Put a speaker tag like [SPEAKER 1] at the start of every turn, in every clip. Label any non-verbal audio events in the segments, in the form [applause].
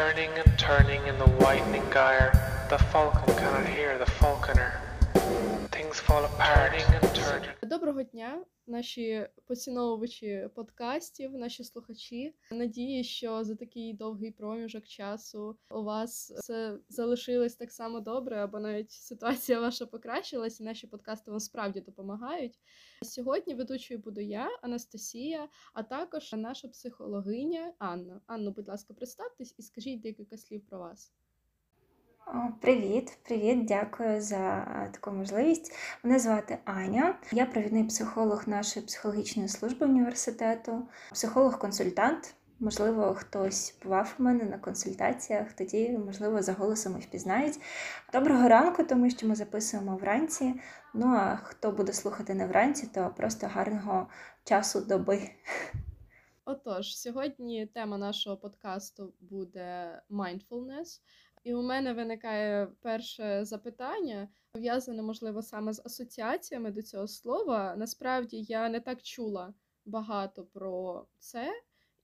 [SPEAKER 1] Turning and turning in the whitening gyre, the falcon cannot hear the falconer.
[SPEAKER 2] Доброго дня, наші поціновувачі подкастів, наші слухачі. Надію, що за такий довгий проміжок часу у вас все залишилось так само добре, або навіть ситуація ваша покращилась, і наші подкасти вам справді допомагають. Сьогодні ведучою буду я, Анастасія, а також наша психологиня Анна. Анну, будь ласка, представтесь і скажіть декілька слів про вас.
[SPEAKER 3] Привіт, привіт, дякую за е, таку можливість. Мене звати Аня. Я провідний психолог нашої психологічної служби університету, психолог-консультант. Можливо, хтось бував у мене на консультаціях, тоді, можливо, за голосом і впізнають. Доброго ранку, тому що ми записуємо вранці. Ну а хто буде слухати не вранці, то просто гарного часу доби.
[SPEAKER 2] Отож, сьогодні тема нашого подкасту буде mindfulness. І у мене виникає перше запитання, пов'язане, можливо, саме з асоціаціями до цього слова. Насправді я не так чула багато про це.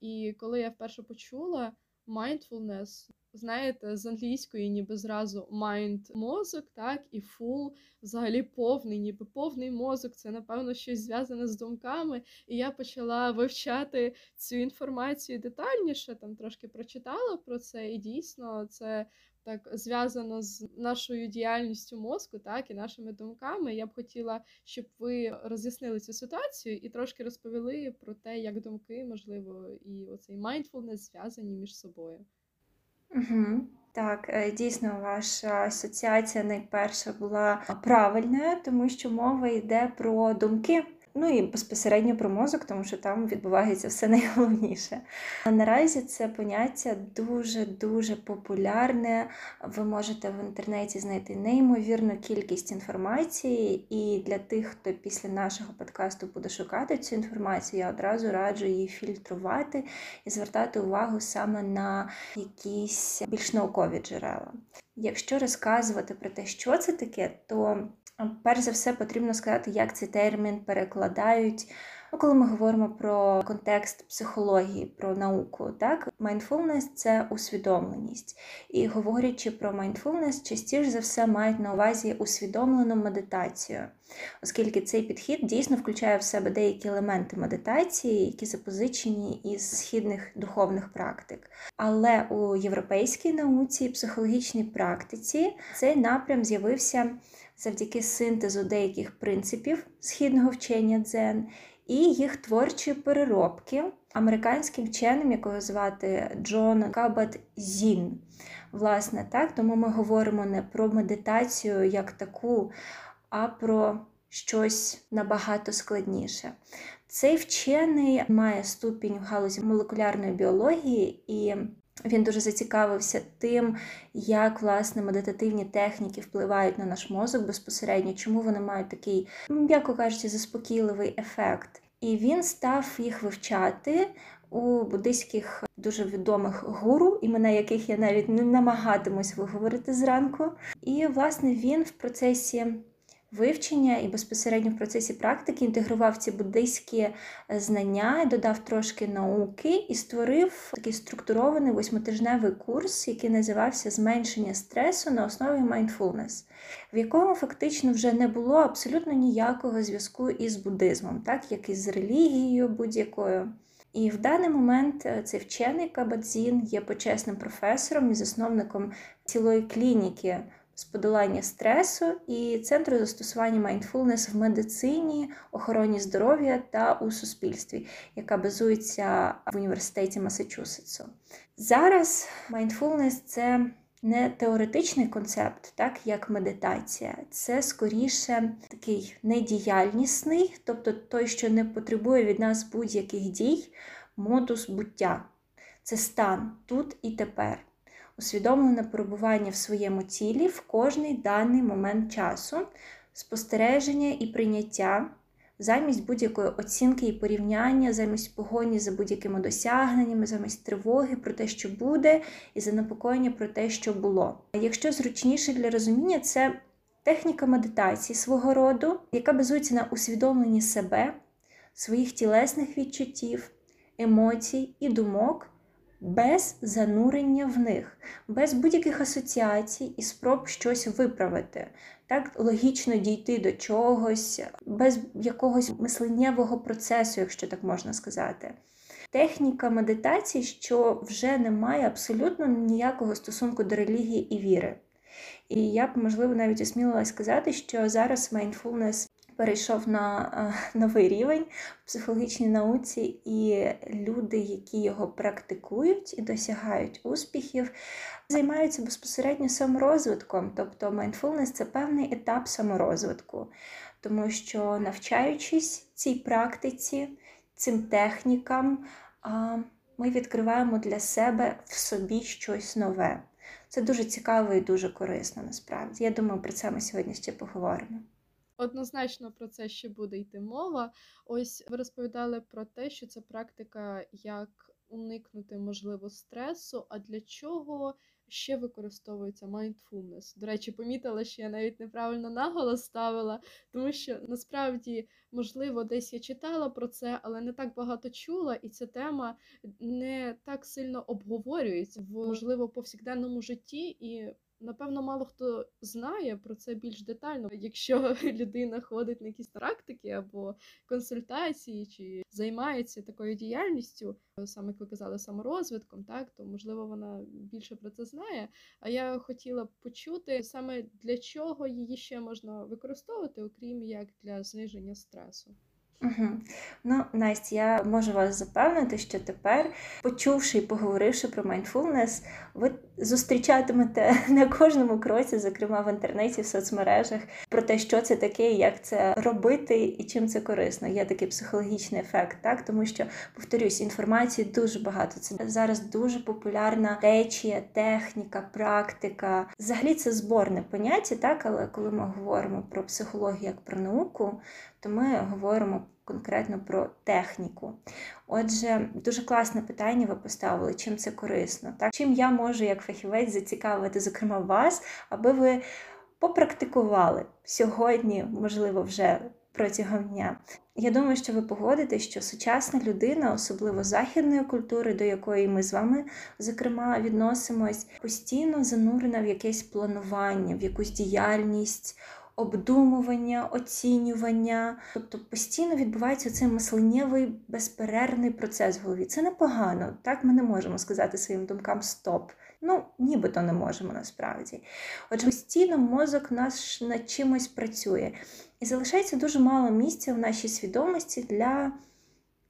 [SPEAKER 2] І коли я вперше почула mindfulness, знаєте, з англійської, ніби зразу mind мозок, так, і full, взагалі повний, ніби повний мозок. Це, напевно, щось зв'язане з думками. І я почала вивчати цю інформацію детальніше, там трошки прочитала про це, і дійсно це. Так зв'язано з нашою діяльністю мозку, так і нашими думками. Я б хотіла, щоб ви роз'яснили цю ситуацію і трошки розповіли про те, як думки, можливо, і оцей mindfulness зв'язані між собою.
[SPEAKER 3] Угу. Так, е, дійсно, ваша асоціація найперша була правильною, тому що мова йде про думки. Ну і безпосередньо про мозок, тому що там відбувається все [laughs] найголовніше. А наразі це поняття дуже-дуже популярне. Ви можете в інтернеті знайти неймовірну кількість інформації, і для тих, хто після нашого подкасту буде шукати цю інформацію, я одразу раджу її фільтрувати і звертати увагу саме на якісь більш наукові джерела. Якщо розказувати про те, що це таке, то Перш за все, потрібно сказати, як цей термін перекладають. Ну, коли ми говоримо про контекст психології, про науку, так mindfulness – це усвідомленість. І говорячи про mindfulness, частіше за все мають на увазі усвідомлену медитацію, оскільки цей підхід дійсно включає в себе деякі елементи медитації, які запозичені із східних духовних практик. Але у європейській науці і психологічній практиці цей напрям з'явився завдяки синтезу деяких принципів східного вчення дзен і їх творчої переробки американським вченим, якого звати Джон Кабат Зін. Власне, так, тому ми говоримо не про медитацію як таку, а про щось набагато складніше. Цей вчений має ступінь в галузі молекулярної біології і він дуже зацікавився тим, як власне медитативні техніки впливають на наш мозок безпосередньо, чому вони мають такий, м'яко кажучи, заспокійливий ефект. І він став їх вивчати у буддийських дуже відомих гуру, імена яких я навіть не намагатимусь виговорити зранку. І, власне, він в процесі вивчення і безпосередньо в процесі практики інтегрував ці буддийські е, знання, додав трошки науки і створив такий структурований восьмитижневий курс, який називався Зменшення стресу на основі mindfulness, в якому фактично вже не було абсолютно ніякого зв'язку із буддизмом, так як і з релігією будь-якою. І в даний момент е, цей вчений Кабадзін є почесним професором і засновником цілої клініки з подолання стресу і центру застосування mindfulness в медицині, охороні здоров'я та у суспільстві, яка базується в університеті Масачусетсу. Зараз mindfulness – це не теоретичний концепт, так як медитація, це скоріше такий недіяльнісний, тобто той, що не потребує від нас будь-яких дій, модус буття. Це стан тут і тепер усвідомлене перебування в своєму тілі в кожний даний момент часу, спостереження і прийняття. Замість будь-якої оцінки і порівняння, замість погоні за будь-якими досягненнями, замість тривоги про те, що буде, і занепокоєння про те, що було. Якщо зручніше для розуміння, це техніка медитації свого роду, яка базується на усвідомленні себе, своїх тілесних відчуттів, емоцій і думок без занурення в них, без будь-яких асоціацій і спроб щось виправити, так логічно дійти до чогось, без якогось мисленнєвого процесу, якщо так можна сказати. Техніка медитації, що вже не має абсолютно ніякого стосунку до релігії і віри. І я б, можливо, навіть осмілилась сказати, що зараз mindfulness перейшов на новий рівень в психологічній науці, і люди, які його практикують і досягають успіхів, займаються безпосередньо саморозвитком. Тобто mindfulness – це певний етап саморозвитку, тому що навчаючись цій практиці, цим технікам, ми відкриваємо для себе в собі щось нове. Це дуже цікаво і дуже корисно насправді. Я думаю, про це ми сьогодні ще поговоримо.
[SPEAKER 2] Однозначно про це ще буде йти мова. Ось ви розповідали про те, що це практика, як уникнути можливо стресу. А для чого ще використовується mindfulness? До речі, помітила, що я навіть неправильно наголос ставила, тому що насправді, можливо, десь я читала про це, але не так багато чула, і ця тема не так сильно обговорюється в можливо повсякденному житті і. Напевно, мало хто знає про це більш детально. Якщо [laughs] людина ходить на якісь практики або консультації, чи займається такою діяльністю, саме як ви казали, саморозвитком, так то можливо вона більше про це знає. А я хотіла б почути саме для чого її ще можна використовувати, окрім як для зниження стресу.
[SPEAKER 3] Угу. Ну, Настя, я можу вас запевнити, що тепер, почувши і поговоривши про mindfulness, ви зустрічатимете [laughs] на кожному кроці, зокрема в інтернеті, в соцмережах, про те, що це таке, як це робити і чим це корисно. Є такий психологічний ефект, так тому що, повторюсь, інформації дуже багато. Це зараз дуже популярна течія, техніка, практика. Взагалі це зборне поняття, так, але коли ми говоримо про психологію як про науку, то ми говоримо конкретно про техніку. Отже, дуже класне питання ви поставили, чим це корисно. Так? Чим я можу, як фахівець, зацікавити, зокрема, вас, аби ви попрактикували сьогодні, можливо, вже протягом дня. Я думаю, що ви погодитесь, що сучасна людина, особливо західної культури, до якої ми з вами, зокрема, відносимось, постійно занурена в якесь планування, в якусь діяльність обдумування, оцінювання. Тобто постійно відбувається цей мисленнєвий безперервний процес в голові. Це непогано. Так ми не можемо сказати своїм думкам стоп. Ну, нібито не можемо насправді. Отже, постійно мозок наш над чимось працює. І залишається дуже мало місця в нашій свідомості для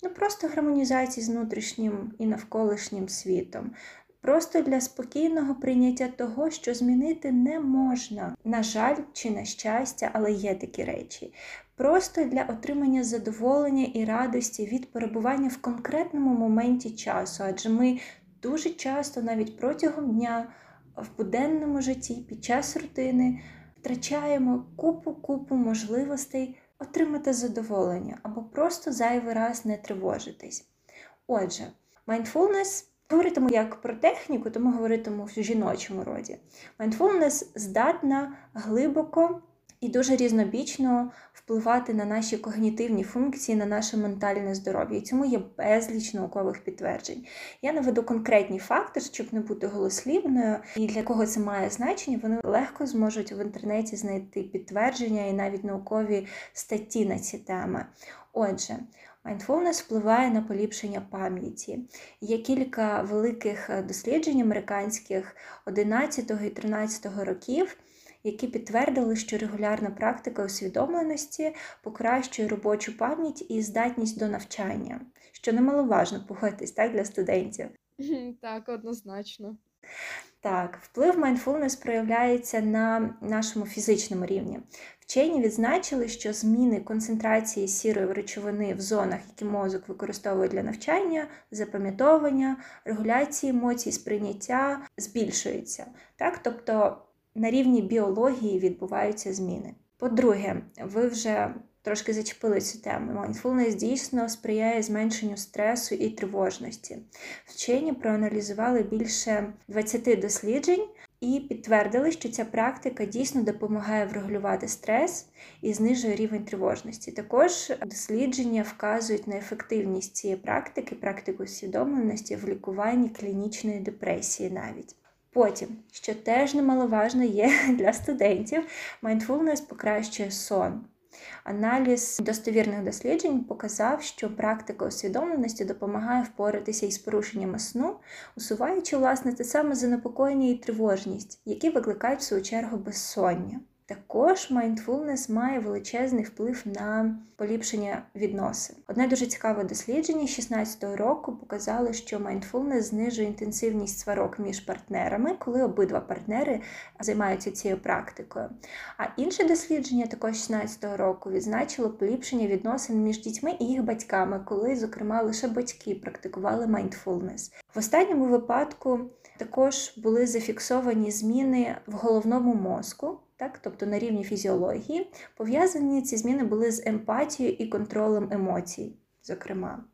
[SPEAKER 3] ну, просто гармонізації з внутрішнім і навколишнім світом, просто для спокійного прийняття того, що змінити не можна. На жаль, чи на щастя, але є такі речі. Просто для отримання задоволення і радості від перебування в конкретному моменті часу, адже ми дуже часто, навіть протягом дня, в буденному житті, під час рутини, втрачаємо купу-купу можливостей отримати задоволення або просто зайвий раз не тривожитись. Отже, mindfulness Говоритиму як про техніку, тому говоритиму в жіночому роді. Mindfulness здатна глибоко і дуже різнобічно впливати на наші когнітивні функції, на наше ментальне здоров'я. І цьому є безліч наукових підтверджень. Я наведу конкретні факти, щоб не бути голослівною, і для кого це має значення, вони легко зможуть в інтернеті знайти підтвердження і навіть наукові статті на ці теми. Отже, Mindfulness впливає на поліпшення пам'яті. Є кілька великих е, досліджень американських 11 і 13 років, які підтвердили, що регулярна практика усвідомленості покращує робочу пам'ять і здатність до навчання, що немаловажно погодьтесь так для студентів.
[SPEAKER 2] Так, однозначно.
[SPEAKER 3] Так, вплив mindfulness проявляється на нашому фізичному рівні. Вчені відзначили, що зміни концентрації сірої речовини в зонах, які мозок використовує для навчання, запам'ятовування, регуляції емоцій, сприйняття, збільшуються. Так? Тобто на рівні біології відбуваються зміни. По-друге, ви вже трошки зачепили цю тему. Mindfulness дійсно сприяє зменшенню стресу і тривожності. Вчені проаналізували більше 20 досліджень і підтвердили, що ця практика дійсно допомагає врегулювати стрес і знижує рівень тривожності. Також дослідження вказують на ефективність цієї практики, практику усвідомленості в лікуванні клінічної депресії навіть. Потім, що теж немаловажно є [laughs] для студентів, mindfulness покращує сон. Аналіз достовірних досліджень показав, що практика усвідомленості допомагає впоратися із порушеннями сну, усуваючи власне те саме занепокоєння і тривожність, які викликають в свою чергу безсоння. Також mindfulness має величезний вплив на поліпшення відносин. Одне дуже цікаве дослідження 16-го року показало, що mindfulness знижує інтенсивність сварок між партнерами, коли обидва партнери займаються цією практикою. А інше дослідження, також 16-го року, відзначило поліпшення відносин між дітьми і їх батьками, коли, зокрема, лише батьки практикували mindfulness. В останньому випадку також були зафіксовані зміни в головному мозку так, тобто на рівні фізіології, пов'язані ці зміни були з емпатією і контролем емоцій, зокрема.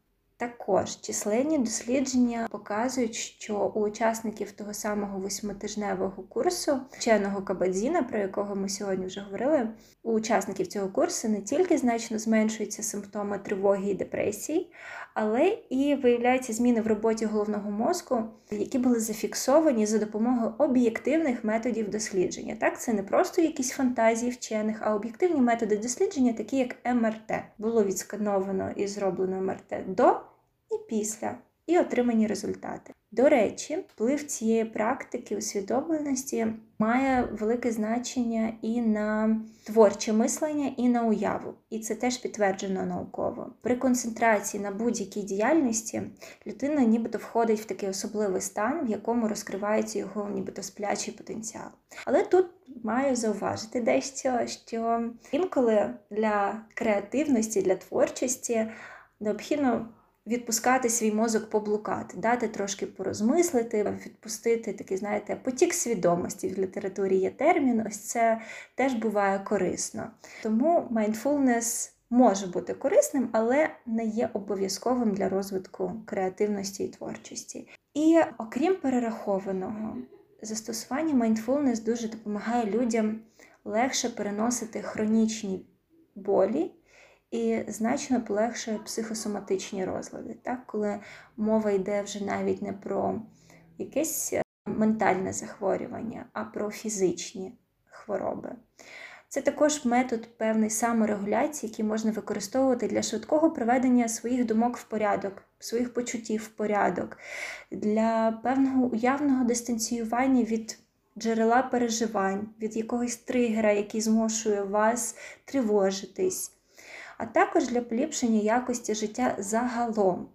[SPEAKER 3] Також численні дослідження показують, що у учасників того самого восьмитижневого курсу вченого Кабадзіна, про якого ми сьогодні вже говорили, у учасників цього курсу не тільки значно зменшуються симптоми тривоги і депресії, але і виявляються зміни в роботі головного мозку, які були зафіксовані за допомогою об'єктивних методів дослідження. Так, це не просто якісь фантазії вчених, а об'єктивні методи дослідження, такі як МРТ. Було відскановано і зроблено МРТ до і після, і отримані результати. До речі, вплив цієї практики усвідомленості має велике значення і на творче мислення, і на уяву. І це теж підтверджено науково. При концентрації на будь-якій діяльності людина нібито входить в такий особливий стан, в якому розкривається його нібито сплячий потенціал. Але тут маю зауважити дещо, що інколи для креативності, для творчості необхідно відпускати свій мозок поблукати, дати трошки порозмислити, відпустити такий, знаєте, потік свідомості в літературі є термін. Ось це теж буває корисно. Тому mindfulness може бути корисним, але не є обов'язковим для розвитку креативності і творчості. І окрім перерахованого, застосування mindfulness дуже допомагає людям легше переносити хронічні болі і значно полегшує психосоматичні розлади, так? коли мова йде вже навіть не про якесь е, ментальне захворювання, а про фізичні хвороби. Це також метод певної саморегуляції, який можна використовувати для швидкого приведення своїх думок в порядок, своїх почуттів в порядок, для певного уявного дистанціювання від джерела переживань, від якогось тригера, який змушує вас тривожитись а також для поліпшення якості життя загалом,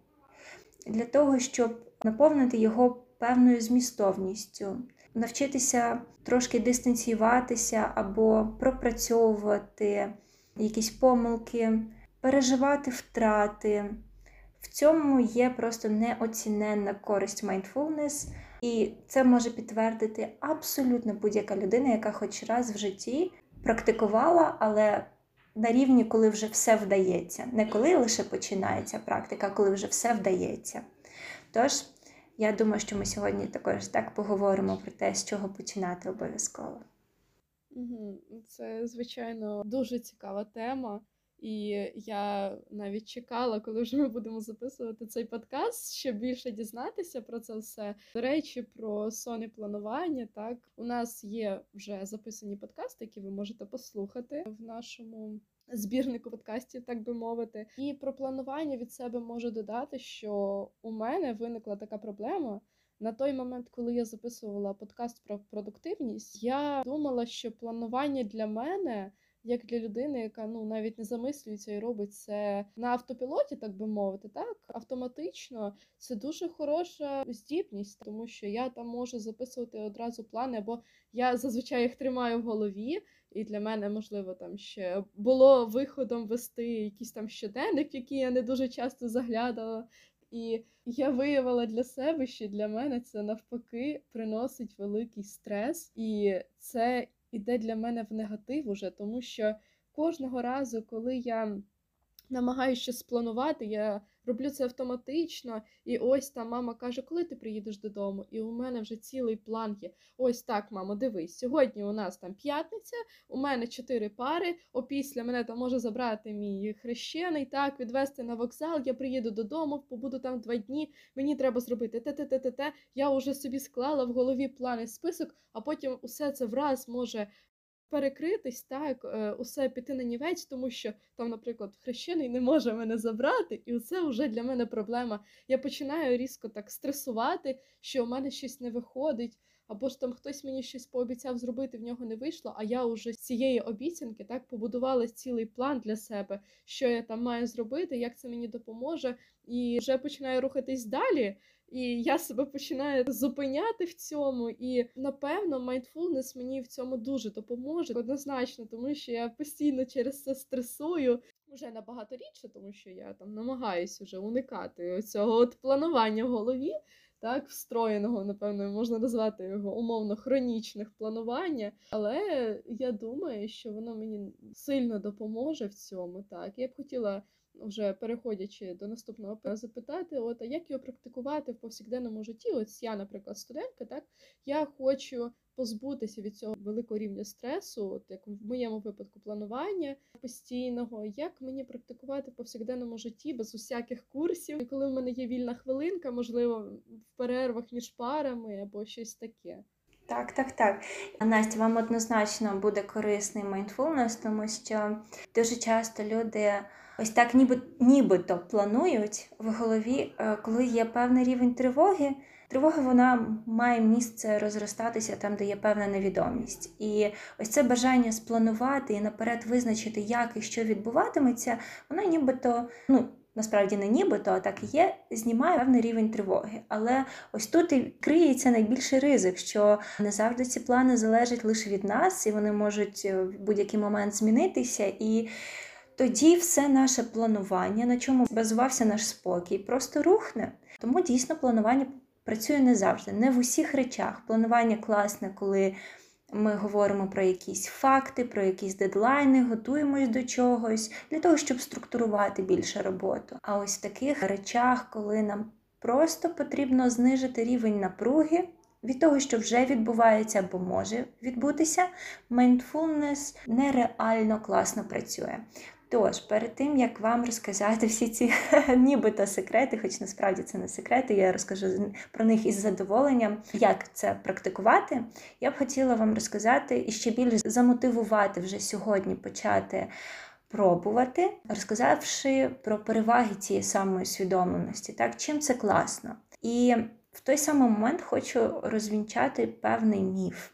[SPEAKER 3] для того, щоб наповнити його певною змістовністю, навчитися трошки дистанціюватися або пропрацьовувати якісь помилки, переживати втрати. В цьому є просто неоціненна користь mindfulness, і це може підтвердити абсолютно будь-яка людина, яка хоч раз в житті практикувала, але на рівні, коли вже все вдається. Не коли лише починається практика, а коли вже все вдається. Тож, я думаю, що ми сьогодні також так поговоримо про те, з чого починати обов'язково.
[SPEAKER 2] Це, звичайно, дуже цікава тема. І я навіть чекала, коли вже ми будемо записувати цей подкаст, щоб більше дізнатися про це все. До речі, про сон і планування. Так, у нас є вже записані подкасти, які ви можете послухати в нашому збірнику подкастів, так би мовити. І про планування від себе можу додати, що у мене виникла така проблема. На той момент, коли я записувала подкаст про продуктивність, я думала, що планування для мене як для людини, яка ну навіть не замислюється і робить це на автопілоті, так би мовити, так автоматично це дуже хороша здібність, тому що я там можу записувати одразу плани, бо я зазвичай їх тримаю в голові. І для мене, можливо, там ще було виходом вести якийсь там щоденник, який я не дуже часто заглядала. І я виявила для себе, що для мене це навпаки приносить великий стрес, і це іде для мене в негатив уже, тому що кожного разу, коли я намагаюся спланувати, я роблю це автоматично. І ось там мама каже, коли ти приїдеш додому? І у мене вже цілий план є. Ось так, мамо, дивись. Сьогодні у нас там п'ятниця, у мене чотири пари. Опісля мене там може забрати мій хрещений, так, відвезти на вокзал. Я приїду додому, побуду там два дні. Мені треба зробити те-те-те-те-те. Я вже собі склала в голові плани список, а потім усе це враз може перекритись, так, е, усе піти на нівець, тому що там, наприклад, хрещений не може мене забрати, і це вже для мене проблема. Я починаю різко так стресувати, що у мене щось не виходить. Або ж там хтось мені щось пообіцяв зробити, в нього не вийшло, а я вже з цієї обіцянки так побудувала цілий план для себе, що я там маю зробити, як це мені допоможе, і вже починаю рухатись далі. І я себе починаю зупиняти в цьому. І напевно, майндфулнес мені в цьому дуже допоможе однозначно, тому що я постійно через це стресую. Вже набагато рідше, тому що я там намагаюся вже уникати цього от планування в голові, так, встроєного, напевно, можна назвати його умовно хронічних планування. Але я думаю, що воно мені сильно допоможе в цьому. Так, я б хотіла вже переходячи до наступного запитати, от а як його практикувати в повсякденному житті? Ось я, наприклад, студентка, так я хочу позбутися від цього великого рівня стресу, от як в моєму випадку планування постійного, як мені практикувати в повсякденному житті без усяких курсів, і коли в мене є вільна хвилинка, можливо, в перервах між парами або щось таке.
[SPEAKER 3] Так, так, так. Настя, вам однозначно буде корисний майндфулнес, тому що дуже часто люди ось так ніби, нібито планують в голові, е, коли є певний рівень тривоги. Тривога вона має місце розростатися там, де є певна невідомість. І ось це бажання спланувати і наперед визначити, як і що відбуватиметься, вона нібито, ну насправді не нібито, а так і є, знімає певний рівень тривоги. Але ось тут і криється найбільший ризик, що не завжди ці плани залежать лише від нас, і вони можуть е, в будь-який момент змінитися. І тоді все наше планування, на чому базувався наш спокій, просто рухне. Тому дійсно планування працює не завжди, не в усіх речах. Планування класне, коли ми говоримо про якісь факти, про якісь дедлайни, готуємось до чогось для того, щоб структурувати більше роботу. А ось в таких речах, коли нам просто потрібно знижити рівень напруги. Від того, що вже відбувається або може відбутися, mindfulness нереально класно працює. Тож, перед тим як вам розказати всі ці [laughs] нібито секрети, хоч насправді це не секрети, я розкажу про них із задоволенням, як це практикувати, я б хотіла вам розказати і ще більш замотивувати вже сьогодні почати пробувати, розказавши про переваги цієї самої усвідомленості, так, чим це класно. І в той самий момент хочу розвінчати певний міф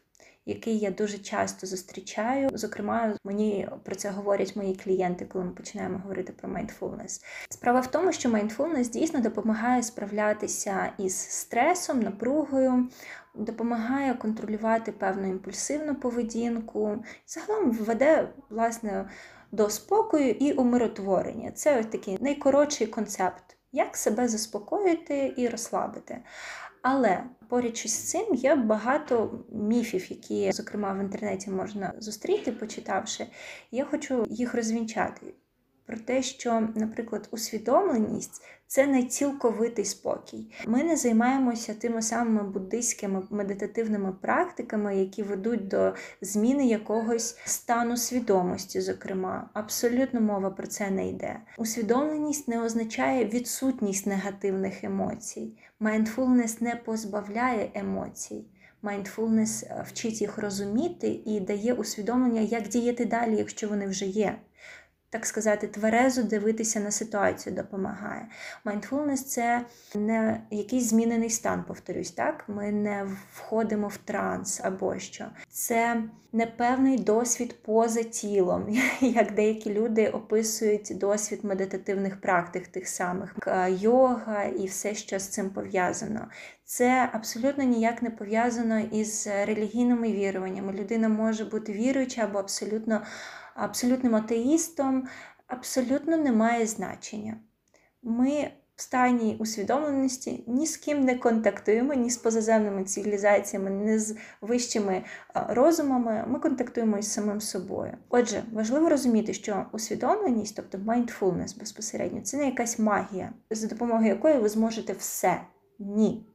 [SPEAKER 3] який я дуже часто зустрічаю. Зокрема, мені про це говорять мої клієнти, коли ми починаємо говорити про mindfulness. Справа в тому, що mindfulness дійсно допомагає справлятися із стресом, напругою. Допомагає контролювати певну імпульсивну поведінку, загалом веде власне до спокою і умиротворення. Це ось такий найкоротший концепт, як себе заспокоїти і розслабити. Але поряд з цим є багато міфів, які, зокрема, в інтернеті можна зустріти, почитавши. Я хочу їх розвінчати. Про те, що, наприклад, усвідомленість це не цілковитий спокій. Ми не займаємося тими самими буддийськими медитативними практиками, які ведуть до зміни якогось стану свідомості. Зокрема, абсолютно мова про це не йде. Усвідомленість не означає відсутність негативних емоцій. Mindfulness не позбавляє емоцій. Mindfulness вчить їх розуміти і дає усвідомлення, як діяти далі, якщо вони вже є так сказати, тверезо дивитися на ситуацію допомагає. Mindfulness – це не якийсь змінений стан, повторюсь, так? Ми не входимо в транс або що. Це непевний досвід поза тілом, [laughs] як деякі люди описують досвід медитативних практик, тих самих йога і все, що з цим пов'язано. Це абсолютно ніяк не пов'язано із релігійними віруваннями. Людина може бути віруюча або абсолютно абсолютним атеїстом абсолютно не має значення. Ми в стані усвідомленості ні з ким не контактуємо, ні з позаземними цивілізаціями, ні з вищими розумами. Ми контактуємо із самим собою. Отже, важливо розуміти, що усвідомленість, тобто mindfulness безпосередньо, це не якась магія, за допомогою якої ви зможете все. Ні.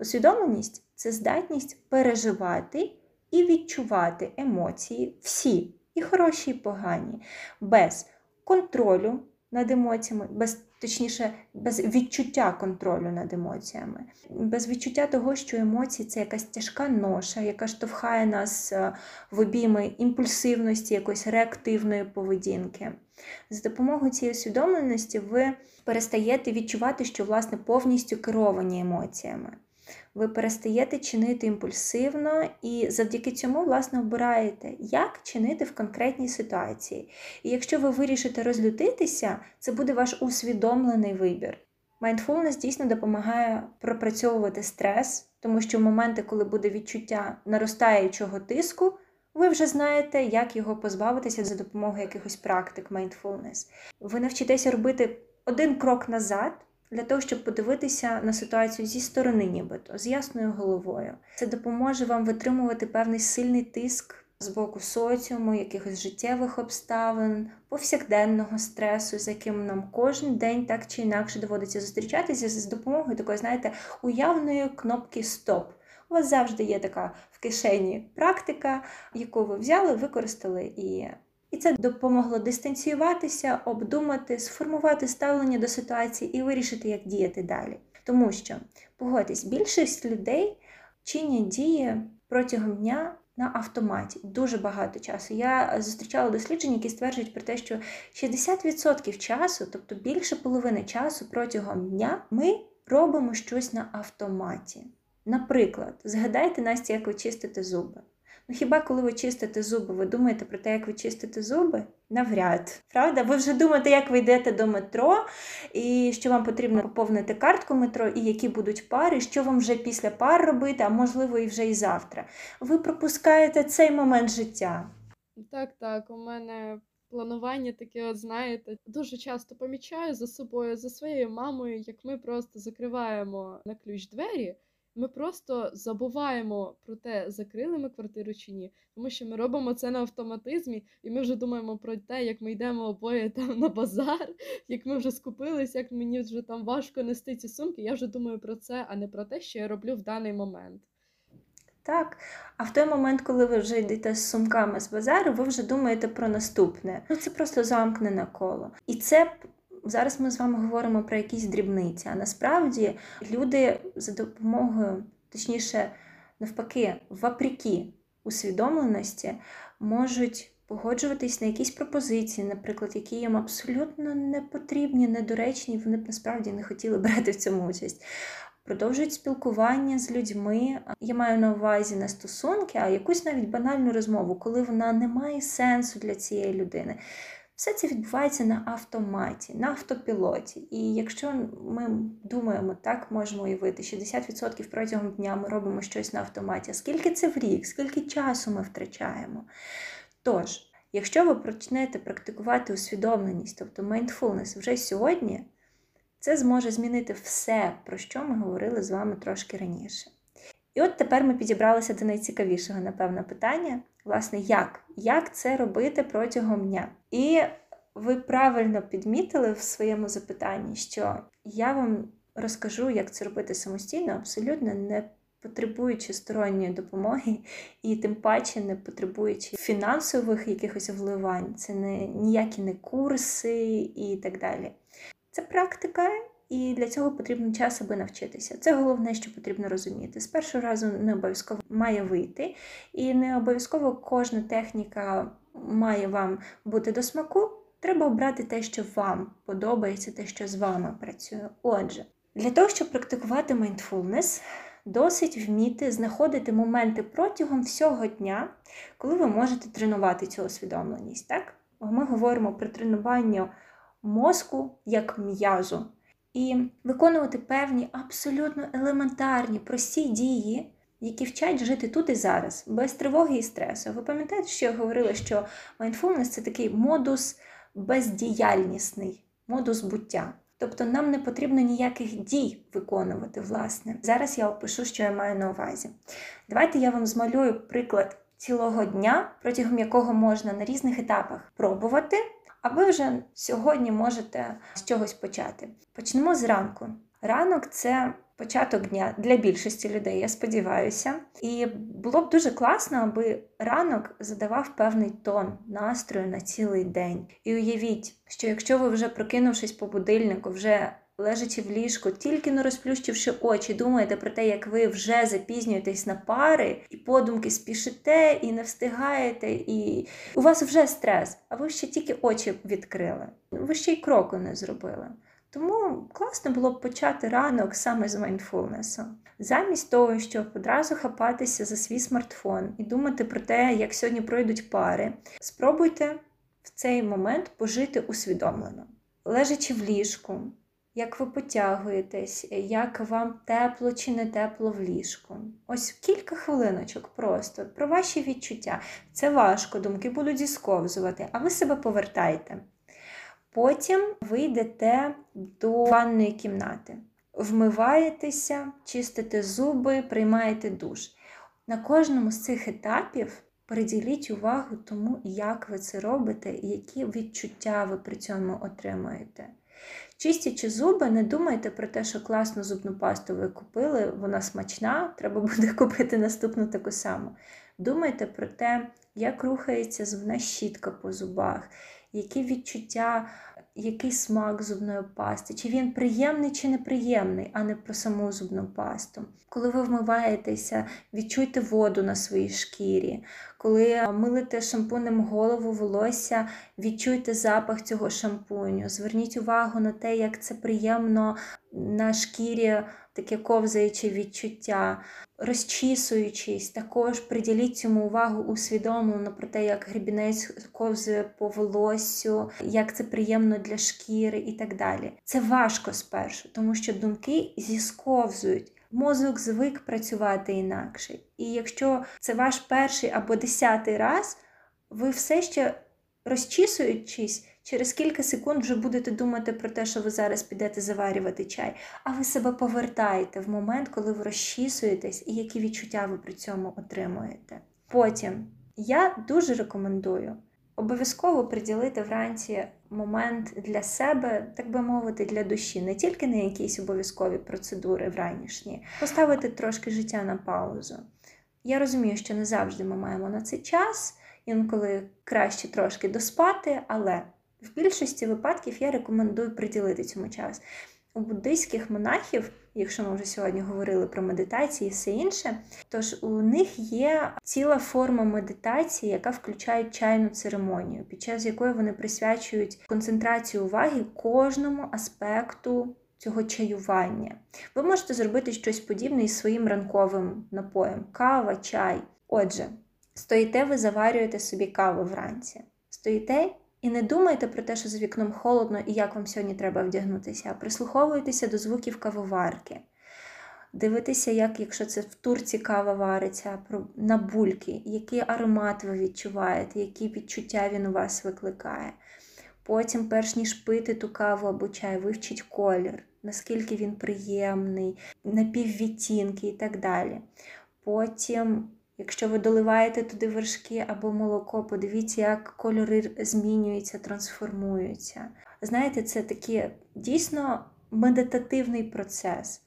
[SPEAKER 3] Усвідомленість це здатність переживати і відчувати емоції всі, і хороші, і погані, без контролю над емоціями, без точніше, без відчуття контролю над емоціями, без відчуття того, що емоції це якась тяжка ноша, яка штовхає нас е, в обійми імпульсивності, якоїсь реактивної поведінки. За допомогою цієї усвідомленості ви перестаєте відчувати, що власне повністю керовані емоціями ви перестаєте чинити імпульсивно і завдяки цьому, власне, обираєте, як чинити в конкретній ситуації. І якщо ви вирішите розлютитися, це буде ваш усвідомлений вибір. Mindfulness дійсно допомагає пропрацьовувати стрес, тому що в моменти, коли буде відчуття наростаючого тиску, ви вже знаєте, як його позбавитися за допомогою якихось практик mindfulness. Ви навчитеся робити один крок назад для того, щоб подивитися на ситуацію зі сторони, нібито, з ясною головою. Це допоможе вам витримувати певний сильний тиск з боку соціуму, якихось життєвих обставин, повсякденного стресу, з яким нам кожен день так чи інакше доводиться зустрічатися з допомогою такої, знаєте, уявної кнопки Стоп. У вас завжди є така в кишені практика, яку ви взяли, використали і і це допомогло дистанціюватися, обдумати, сформувати ставлення до ситуації і вирішити, як діяти далі. Тому що, погодьтесь, більшість людей чинять дії протягом дня на автоматі дуже багато часу. Я зустрічала дослідження, які стверджують про те, що 60% часу, тобто більше половини часу протягом дня, ми робимо щось на автоматі. Наприклад, згадайте Настя, як ви чистите зуби. Ну хіба коли ви чистите зуби, ви думаєте про те, як ви чистите зуби? Навряд. Правда? Ви вже думаєте, як ви йдете до метро, і що вам потрібно поповнити картку метро, і які будуть пари, що вам вже після пар робити, а можливо, і вже і завтра. Ви пропускаєте цей момент життя.
[SPEAKER 2] Так, так, у мене. Планування таке, от знаєте, дуже часто помічаю за собою, за своєю мамою, як ми просто закриваємо на ключ двері, ми просто забуваємо про те, закрили ми квартиру чи ні, тому що ми робимо це на автоматизмі, і ми вже думаємо про те, як ми йдемо обоє там на базар, [laughs] як ми вже скупились, як мені вже там важко нести ці сумки. Я вже думаю про це, а не про те, що я роблю в даний момент.
[SPEAKER 3] Так, а в той момент, коли ви вже йдете з сумками з базару, ви вже думаєте про наступне. Ну це просто замкнене коло. І це зараз ми з вами говоримо про якісь дрібниці, а насправді люди за допомогою, точніше, навпаки, вопреки усвідомленості, можуть погоджуватись на якісь пропозиції, наприклад, які їм абсолютно не потрібні, недоречні, вони б насправді не хотіли [laughs] брати в цьому участь. Продовжують спілкування з людьми. Я маю на увазі не стосунки, а якусь навіть банальну розмову, коли вона не має сенсу для цієї людини. Все це відбувається на автоматі, на автопілоті. І якщо ми думаємо, так можемо уявити, 60% протягом дня ми робимо щось на автоматі, а скільки це в рік, скільки часу ми втрачаємо? Тож, якщо ви почнете практикувати усвідомленість, тобто mindfulness вже сьогодні, це зможе змінити все, про що ми говорили з вами трошки раніше. І от тепер ми підібралися до найцікавішого, напевно, питання. Власне, як? Як це робити протягом дня? І ви правильно підмітили в своєму запитанні, що я вам розкажу, як це робити самостійно, абсолютно не потребуючи сторонньої допомоги, і тим паче не потребуючи фінансових якихось вливань. Це не ніякі не курси і так далі. Це практика, і для цього потрібен час, аби навчитися. Це головне, що потрібно розуміти. З першого разу не обов'язково має вийти, і не обов'язково кожна техніка має вам бути до смаку. Треба обрати те, що вам подобається, те, що з вами працює. Отже, для того, щоб практикувати mindfulness, досить вміти знаходити моменти протягом всього дня, коли ви можете тренувати цю усвідомленість. Так? Ми говоримо про тренування мозку як м'язу і виконувати певні абсолютно елементарні, прості дії, які вчать жити тут і зараз, без тривоги і стресу. Ви пам'ятаєте, що я говорила, що mindfulness – це такий модус бездіяльнісний, модус буття. Тобто нам не потрібно ніяких дій виконувати, власне. Зараз я опишу, що я маю на увазі. Давайте я вам змалюю приклад цілого дня, протягом якого можна на різних етапах пробувати, а ви вже сьогодні можете з чогось почати. Почнемо зранку. Ранок це початок дня для більшості людей, я сподіваюся. І було б дуже класно, аби ранок задавав певний тон настрою на цілий день. І уявіть, що якщо ви вже прокинувшись по будильнику, вже лежачи в ліжку, тільки не розплющивши очі, думаєте про те, як ви вже запізнюєтесь на пари, і подумки спішите, і не встигаєте, і у вас вже стрес, а ви ще тільки очі відкрили. Ви ще й кроку не зробили. Тому класно було б почати ранок саме з майндфулнесу. Замість того, щоб одразу хапатися за свій смартфон і думати про те, як сьогодні пройдуть пари, спробуйте в цей момент пожити усвідомлено, лежачи в ліжку, як ви потягуєтесь, як вам тепло чи не тепло в ліжку. Ось кілька хвилиночок просто про ваші відчуття. Це важко, думки будуть зісковзувати, а ви себе повертайте. Потім ви йдете до ванної кімнати, вмиваєтеся, чистите зуби, приймаєте душ. На кожному з цих етапів приділіть увагу тому, як ви це робите і які відчуття ви при цьому отримуєте. Чистячи зуби, не думайте про те, що класну зубну пасту ви купили, вона смачна, треба буде [laughs] купити наступну таку саму. Думайте про те, як рухається зубна щітка по зубах, які відчуття, який смак зубної пасти, чи він приємний чи неприємний, а не про саму зубну пасту. Коли ви вмиваєтеся, відчуйте воду на своїй шкірі. Коли милите шампунем голову, волосся, відчуйте запах цього шампуню. Зверніть увагу на те, як це приємно на шкірі таке ковзаюче відчуття. Розчісуючись, також приділіть цьому увагу усвідомлено про те, як грібінець ковзує по волоссю, як це приємно для шкіри і так далі. Це важко спершу, тому що думки зісковзують. Мозок звик працювати інакше. І якщо це ваш перший або десятий раз, ви все ще розчісуючись, через кілька секунд вже будете думати про те, що ви зараз підете заварювати чай, а ви себе повертаєте в момент, коли ви розчісуєтесь і які відчуття ви при цьому отримуєте. Потім я дуже рекомендую обов'язково приділити вранці момент для себе, так би мовити, для душі, не тільки на якісь обов'язкові процедури вранішні, поставити трошки життя на паузу. Я розумію, що не завжди ми маємо на це час, інколи краще трошки доспати, але в більшості випадків я рекомендую приділити цьому час. У буддийських монахів, якщо ми вже сьогодні говорили про медитації і все інше, тож у них є ціла форма медитації, яка включає чайну церемонію, під час якої вони присвячують концентрацію уваги кожному аспекту цього чаювання. Ви можете зробити щось подібне із своїм ранковим напоєм: кава, чай. Отже, стоїте, ви заварюєте собі каву вранці. Стоїте і не думайте про те, що за вікном холодно і як вам сьогодні треба вдягнутися, а прислуховуйтеся до звуків кавоварки. Дивитеся, як, якщо це в турці кава вариться, на бульки, який аромат ви відчуваєте, які відчуття він у вас викликає. Потім, перш ніж пити ту каву або чай, вивчіть колір, наскільки він приємний, напіввідтінки і так далі. Потім Якщо ви доливаєте туди вершки або молоко, подивіться, як кольори змінюються, трансформуються. Знаєте, це такий дійсно медитативний процес.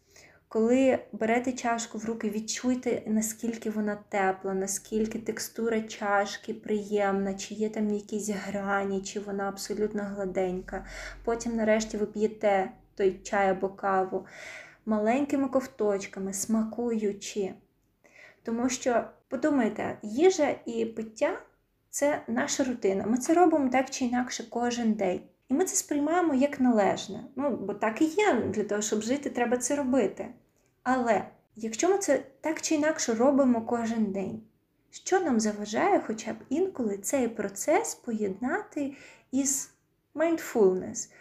[SPEAKER 3] Коли берете чашку в руки, відчуйте, наскільки вона тепла, наскільки текстура чашки приємна, чи є там якісь грані, чи вона абсолютно гладенька. Потім, нарешті, ви п'єте той чай або каву маленькими ковточками, смакуючи. Тому що, подумайте, їжа і пиття це наша рутина. Ми це робимо так чи інакше кожен день. І ми це сприймаємо як належне. Ну, бо так і є, для того, щоб жити, треба це робити. Але якщо ми це так чи інакше робимо кожен день, що нам заважає хоча б інколи цей процес поєднати із mindfulness?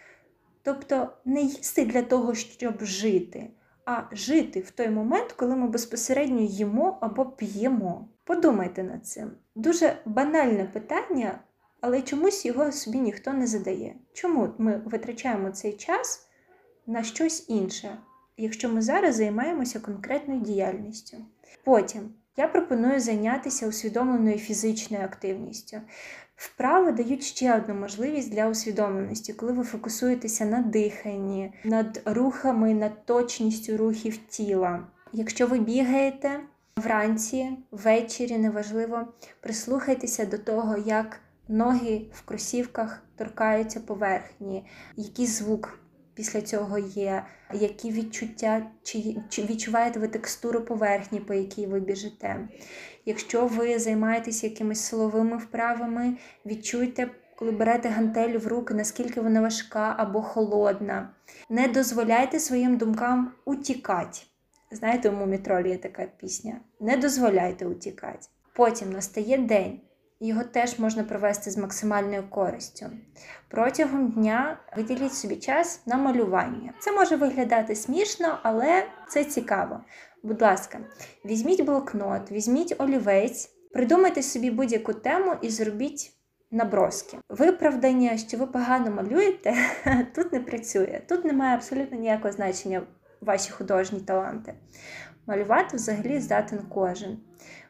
[SPEAKER 3] Тобто не їсти для того, щоб жити, а жити в той момент, коли ми безпосередньо їмо або п'ємо. Подумайте над цим. Дуже банальне питання, але чомусь його собі ніхто не задає. Чому ми витрачаємо цей час на щось інше, якщо ми зараз займаємося конкретною діяльністю. Потім я пропоную зайнятися усвідомленою фізичною активністю. Вправи дають ще одну можливість для усвідомленості, коли ви фокусуєтеся на диханні, над рухами, над точністю рухів тіла. Якщо ви бігаєте вранці, ввечері, неважливо, прислухайтеся до того, як ноги в кросівках торкаються поверхні, який звук після цього є, які відчуття, чи, чи відчуваєте ви текстуру поверхні, по якій ви біжите. Якщо ви займаєтесь якимись силовими вправами, відчуйте, коли берете гантелю в руки, наскільки вона важка або холодна. Не дозволяйте своїм думкам утікати. Знаєте, у Мумітролі є така пісня. Не дозволяйте утікати. Потім настає день. Його теж можна провести з максимальною користю. Протягом дня виділіть собі час на малювання. Це може виглядати смішно, але це цікаво. Будь ласка, візьміть блокнот, візьміть олівець, придумайте собі будь-яку тему і зробіть наброски. Виправдання, що ви погано малюєте, [laughs] тут не працює. Тут немає абсолютно ніякого значення ваші художні таланти. Малювати взагалі здатен кожен.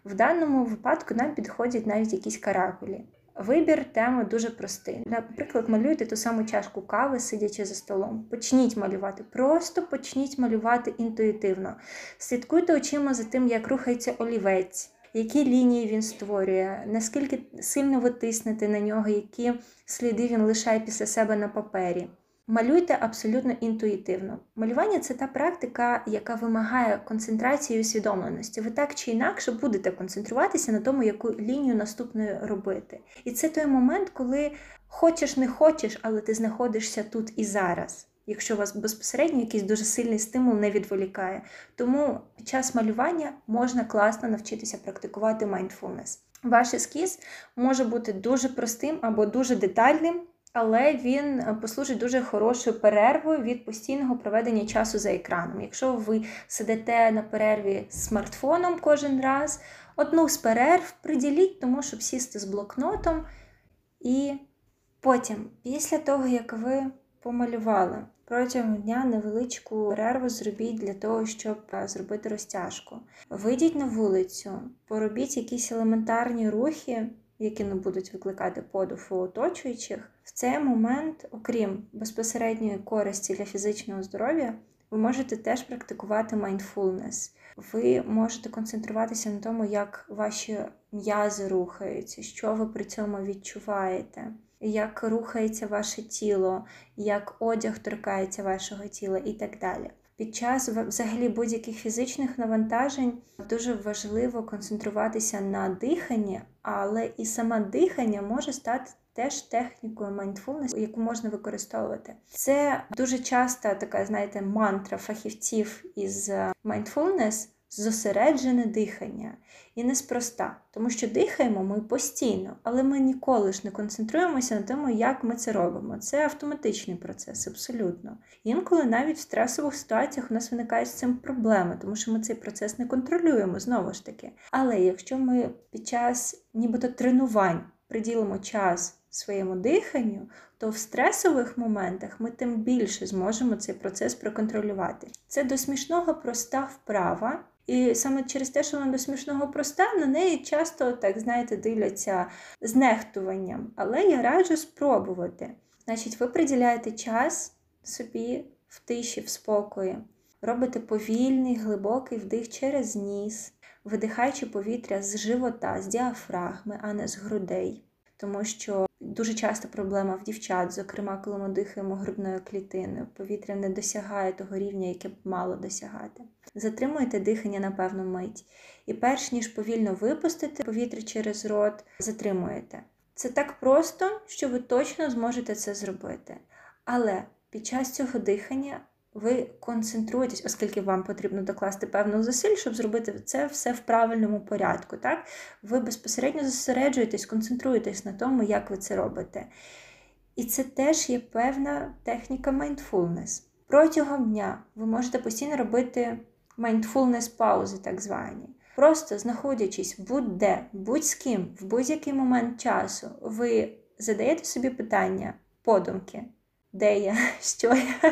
[SPEAKER 3] В даному випадку нам підходять навіть якісь каракулі. Вибір теми дуже простий. Наприклад, малюйте ту саму чашку кави, сидячи за столом. Почніть малювати. Просто почніть малювати інтуїтивно. Слідкуйте очима за тим, як рухається олівець, які лінії він створює, наскільки сильно ви тиснете на нього, які сліди він лишає після себе на папері. Малюйте абсолютно інтуїтивно. Малювання це та практика, яка вимагає концентрації і усвідомленості. Ви так чи інакше будете концентруватися на тому, яку лінію наступною робити. І це той момент, коли хочеш, не хочеш, але ти знаходишся тут і зараз. Якщо вас безпосередньо якийсь дуже сильний стимул не відволікає. Тому під час малювання можна класно навчитися практикувати mindfulness. Ваш ескіз може бути дуже простим або дуже детальним але він е, послужить дуже хорошою перервою від постійного проведення часу за екраном. Якщо ви сидите на перерві з смартфоном кожен раз, одну з перерв приділіть тому, щоб сісти з блокнотом. І потім, після того, як ви помалювали, протягом дня невеличку перерву зробіть для того, щоб е, зробити розтяжку. Вийдіть на вулицю, поробіть якісь елементарні рухи які не будуть викликати подув у оточуючих, в цей момент, окрім безпосередньої користі для фізичного здоров'я, ви можете теж практикувати mindfulness. Ви можете концентруватися на тому, як ваші м'язи рухаються, що ви при цьому відчуваєте, як рухається ваше тіло, як одяг торкається вашого тіла і так далі. Під час взагалі будь-яких фізичних навантажень дуже важливо концентруватися на диханні, але і саме дихання може стати теж технікою mindfulness, яку можна використовувати. Це дуже часто така, знаєте, мантра фахівців із mindfulness зосереджене дихання. І неспроста, тому що дихаємо ми постійно, але ми ніколи ж не концентруємося на тому, як ми це робимо. Це автоматичний процес, абсолютно. Інколи навіть в стресових ситуаціях у нас виникають з цим проблеми, тому що ми цей процес не контролюємо знову ж таки. Але якщо ми під час нібито тренувань приділимо час своєму диханню, то в стресових моментах ми тим більше зможемо цей процес проконтролювати. Це до смішного проста вправа. І саме через те, що вона до смішного проста, на неї часто, так знаєте, дивляться з нехтуванням. Але я раджу спробувати. Значить, ви приділяєте час собі в тиші, в спокої, робите повільний, глибокий вдих через ніс, видихаючи повітря з живота, з діафрагми, а не з грудей. Тому що дуже часто проблема в дівчат, зокрема, коли ми дихаємо грудною клітиною, повітря не досягає того рівня, яке б мало досягати. Затримуйте дихання на певну мить. І перш ніж повільно випустити повітря через рот, затримуєте. Це так просто, що ви точно зможете це зробити. Але під час цього дихання ви концентруєтесь, оскільки вам потрібно докласти певну зусиль, щоб зробити це все в правильному порядку. Так? Ви безпосередньо зосереджуєтесь, концентруєтесь на тому, як ви це робите. І це теж є певна техніка mindfulness. Протягом дня ви можете постійно робити mindfulness паузи, так звані. Просто знаходячись будь-де, будь з ким, в будь-який момент часу, ви задаєте собі питання, подумки, де я, [laughs] що я.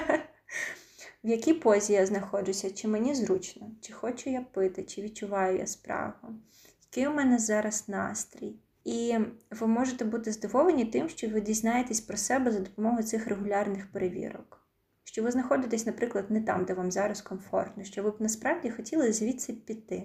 [SPEAKER 3] В якій позі я знаходжуся, чи мені зручно, чи хочу я пити, чи відчуваю я спрагу, який у мене зараз настрій. І ви можете бути здивовані тим, що ви дізнаєтесь про себе за допомогою цих регулярних перевірок. Що ви знаходитесь, наприклад, не там, де вам зараз комфортно, що ви б насправді хотіли звідси піти.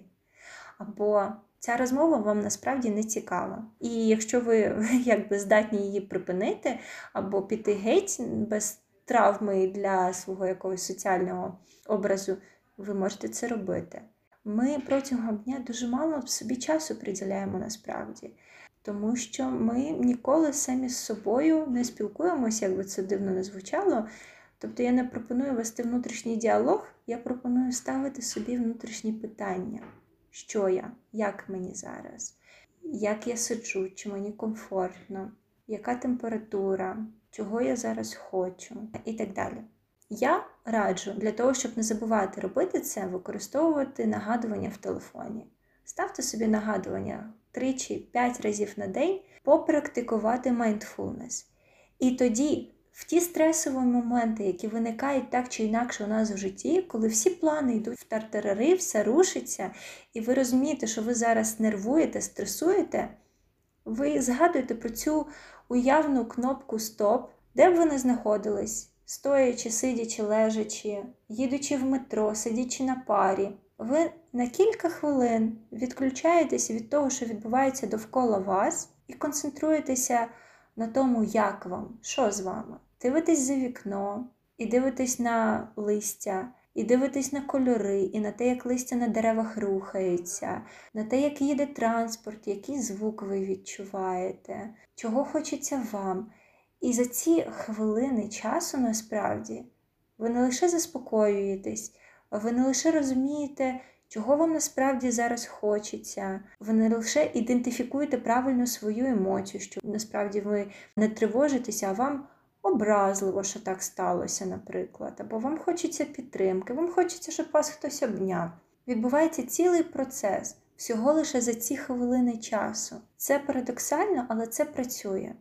[SPEAKER 3] Або ця розмова вам насправді не цікава. І якщо ви [laughs] якби здатні її припинити, або піти геть без травми і для свого якогось соціального образу, ви можете це робити. Ми протягом дня дуже мало собі часу приділяємо насправді, тому що ми ніколи самі з собою не спілкуємося, як би це дивно не звучало. Тобто я не пропоную вести внутрішній діалог, я пропоную ставити собі внутрішні питання, що я, як мені зараз, як я сиджу, чи мені комфортно, яка температура, чого я зараз хочу і так далі. Я раджу для того, щоб не забувати робити це, використовувати нагадування в телефоні. Ставте собі нагадування 3-5 разів на день попрактикувати mindfulness. І тоді, в ті стресові моменти, які виникають так чи інакше у нас в житті, коли всі плани йдуть в тартарари, все рушиться, і ви розумієте, що ви зараз нервуєте, стресуєте, ви згадуєте про цю уявну кнопку Стоп, де б ви не знаходились, стоячи, сидячи, лежачи, їдучи в метро, сидячи на парі. Ви на кілька хвилин відключаєтеся від того, що відбувається довкола вас, і концентруєтеся на тому, як вам, що з вами. Дивитесь за вікно, і дивитесь на листя, і дивитесь на кольори, і на те, як листя на деревах рухаються, на те, як їде транспорт, який звук ви відчуваєте, чого хочеться вам. І за ці хвилини часу насправді ви не лише заспокоюєтесь, ви не лише розумієте, чого вам насправді зараз хочеться, ви не лише ідентифікуєте правильно свою емоцію, що насправді ви не тривожитеся, а вам образливо, що так сталося, наприклад, або вам хочеться підтримки, вам хочеться, щоб вас хтось обняв. Відбувається цілий процес всього лише за ці хвилини часу. Це парадоксально, але це працює.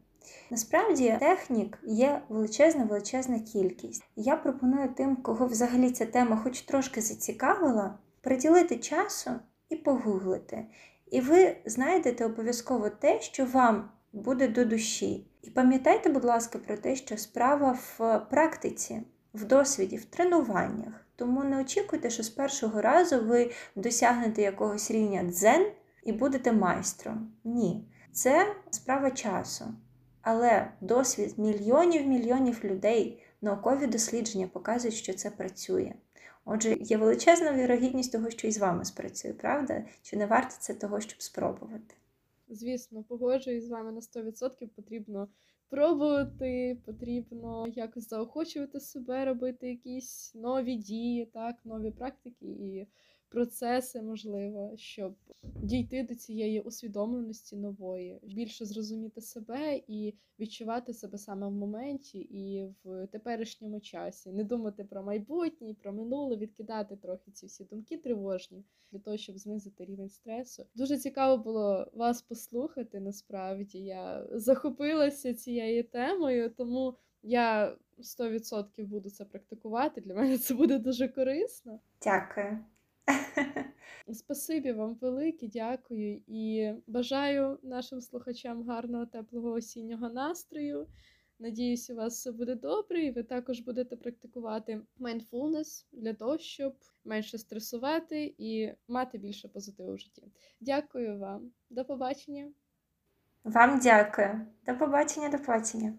[SPEAKER 3] Насправді технік є величезна величезна кількість. Я пропоную тим, кого взагалі ця тема хоч трошки зацікавила, приділити часу і погуглити. І ви знайдете обов'язково те, що вам буде до душі. І пам'ятайте, будь ласка, про те, що справа в практиці, в досвіді, в тренуваннях. Тому не очікуйте, що з першого разу ви досягнете якогось рівня дзен і будете майстром. Ні, це справа часу. Але досвід мільйонів мільйонів людей, наукові дослідження показують, що це працює. Отже, є величезна вірогідність того, що і з вами спрацює, правда? Чи не варто це того, щоб спробувати?
[SPEAKER 2] Звісно, погоджуюсь з вами на 100%. Потрібно пробувати, потрібно якось заохочувати себе, робити якісь нові дії, так, нові практики і процеси, можливо, щоб дійти до цієї усвідомленості нової, більше зрозуміти себе і відчувати себе саме в моменті і в теперішньому часі, не думати про майбутнє, про минуле, відкидати трохи ці всі думки тривожні для того, щоб знизити рівень стресу. Дуже цікаво було вас послухати. Насправді я захопилася цією темою, тому я 100% буду це практикувати. Для мене це буде дуже корисно.
[SPEAKER 3] Дякую. [laughs]
[SPEAKER 2] Спасибі вам велике, дякую і бажаю нашим слухачам гарного теплого осіннього настрою. Надіюсь, у вас все буде добре, і ви також будете практикувати mindfulness для того, щоб менше стресувати і мати більше позитиву в житті. Дякую вам, до побачення.
[SPEAKER 3] Вам дякую. До побачення, до побачення.